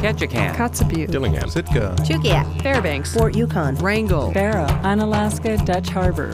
Ketchikan, Kotzebue, Dillingham, Sitka, Chugiak, Fairbanks, Fort Yukon, Wrangell, Barrow, Unalaska Dutch Harbor.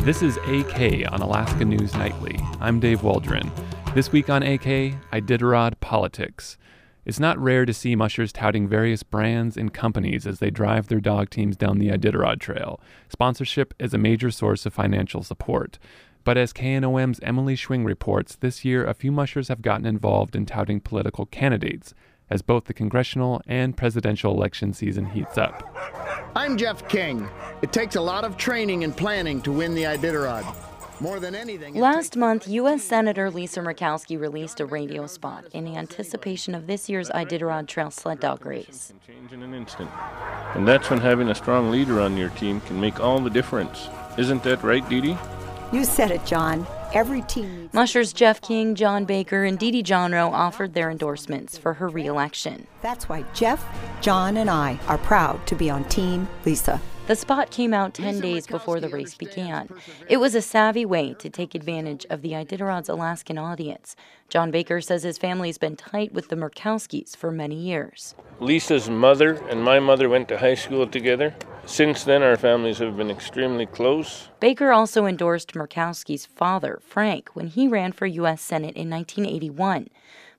This is AK on Alaska News Nightly. I'm Dave Waldron. This week on AK, Iditarod Politics. It's not rare to see mushers touting various brands and companies as they drive their dog teams down the Iditarod Trail. Sponsorship is a major source of financial support. But as KNOM's Emily Schwing reports, this year a few mushers have gotten involved in touting political candidates as both the congressional and presidential election season heats up. I'm Jeff King. It takes a lot of training and planning to win the Iditarod. More than anything, Last month, U.S. Senator Lisa Murkowski released a radio spot in anticipation of this year's Iditarod Trail sled dog race. change in an instant. And that's when having a strong leader on your team can make all the difference. Isn't that right, Dee Dee? You said it, John. Every team. Mushers Jeff King, John Baker, and Dee Dee Jonrowe offered their endorsements for her reelection. That's why Jeff, John, and I are proud to be on Team Lisa. The spot came out 10 days before the race began. It was a savvy way to take advantage of the Iditarod's Alaskan audience. John Baker says his family's been tight with the Murkowskis for many years. Lisa's mother and my mother went to high school together. Since then, our families have been extremely close. Baker also endorsed Murkowski's father, Frank, when he ran for U.S. Senate in 1981.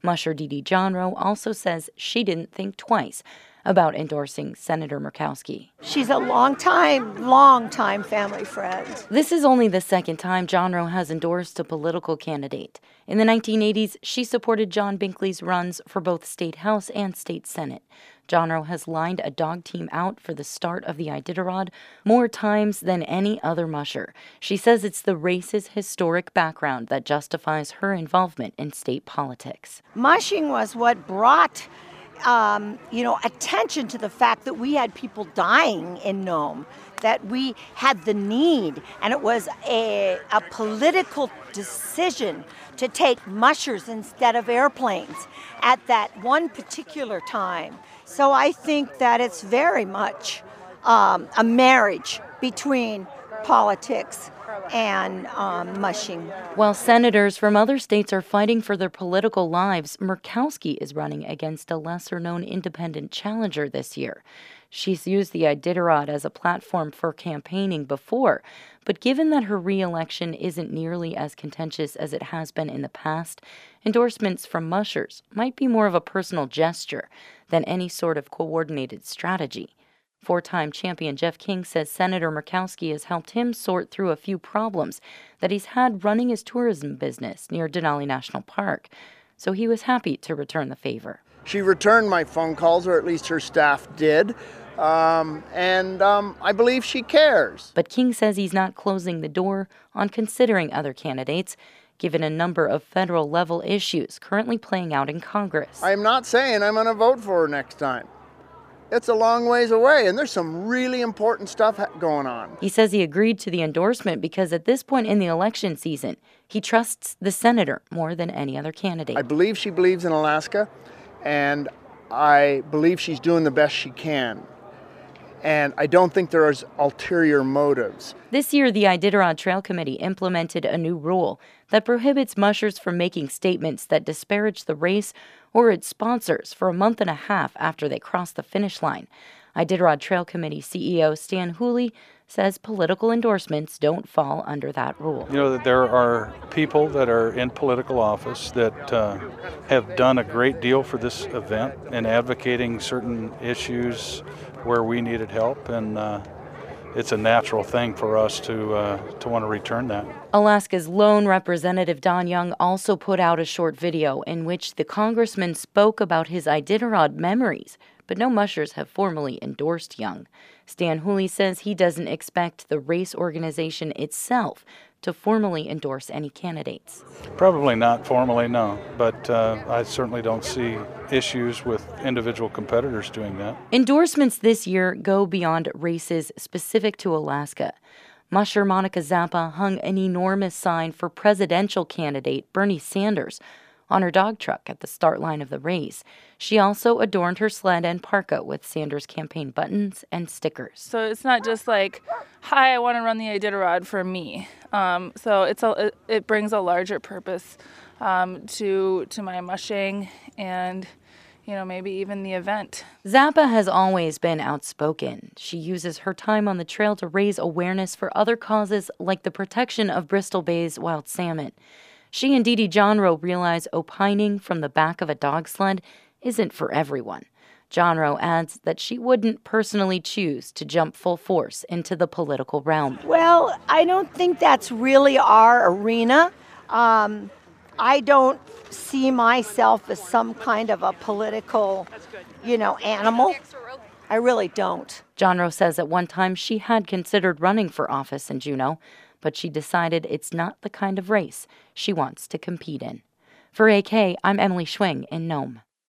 Musher Dee Dee Jonrowe also says she didn't think twice about endorsing Senator Murkowski. She's a long time, long time family friend. This is only the second time Jonrowe has endorsed a political candidate. In the 1980s, she supported John Binkley's runs for both state house and state senate. Jonrowe has lined a dog team out for the start of the Iditarod more times than any other musher. She says it's the race's historic background that justifies her involvement in state politics. Mushing was what brought, um, you know, attention to the fact that we had people dying in Nome, that we had the need, and it was a, a political decision to take mushers instead of airplanes at that one particular time. So I think that it's very much um, a marriage between politics and um, mushing. While senators from other states are fighting for their political lives, Murkowski is running against a lesser known independent challenger this year. She's used the Iditarod as a platform for campaigning before, but given that her reelection isn't nearly as contentious as it has been in the past, endorsements from mushers might be more of a personal gesture than any sort of coordinated strategy. Four time champion Jeff King says Senator Murkowski has helped him sort through a few problems that he's had running his tourism business near Denali National Park, so he was happy to return the favor. She returned my phone calls, or at least her staff did. Um, and um, I believe she cares. But King says he's not closing the door on considering other candidates, given a number of federal level issues currently playing out in Congress. I'm not saying I'm going to vote for her next time. It's a long ways away, and there's some really important stuff going on. He says he agreed to the endorsement because at this point in the election season, he trusts the senator more than any other candidate. I believe she believes in Alaska, and I believe she's doing the best she can. And I don't think there is ulterior motives. This year, the Iditarod Trail Committee implemented a new rule that prohibits mushers from making statements that disparage the race or its sponsors for a month and a half after they cross the finish line. Iditarod Trail Committee CEO Stan Hooley says political endorsements don't fall under that rule. You know there are people that are in political office that uh, have done a great deal for this event and advocating certain issues where we needed help, and uh, it's a natural thing for us to uh, to want to return that. Alaska's lone representative Don Young also put out a short video in which the congressman spoke about his Iditarod memories, but no mushers have formally endorsed Young. Stan Hooley says he doesn't expect the race organization itself to formally endorse any candidates. Probably not formally, no, but uh, I certainly don't see issues with individual competitors doing that. Endorsements this year go beyond races specific to Alaska. Musher Monica Zappa hung an enormous sign for presidential candidate Bernie Sanders on her dog truck at the start line of the race. She also adorned her sled and parka with Sanders campaign buttons and stickers. So it's not just like, "Hi, I want to run the Iditarod for me." Um, so it's a it brings a larger purpose um, to to my mushing and you know, maybe even the event. Zappa has always been outspoken. She uses her time on the trail to raise awareness for other causes like the protection of Bristol Bay's wild salmon. She and Dee Dee realize opining from the back of a dog sled isn't for everyone. Jonrowe adds that she wouldn't personally choose to jump full force into the political realm. Well, I don't think that's really our arena. Um, I don't see myself as some kind of a political, you know, animal. I really don't. Jonrowe says at one time she had considered running for office in Juneau, but she decided it's not the kind of race she wants to compete in. For AK, I'm Emily Schwing in Nome.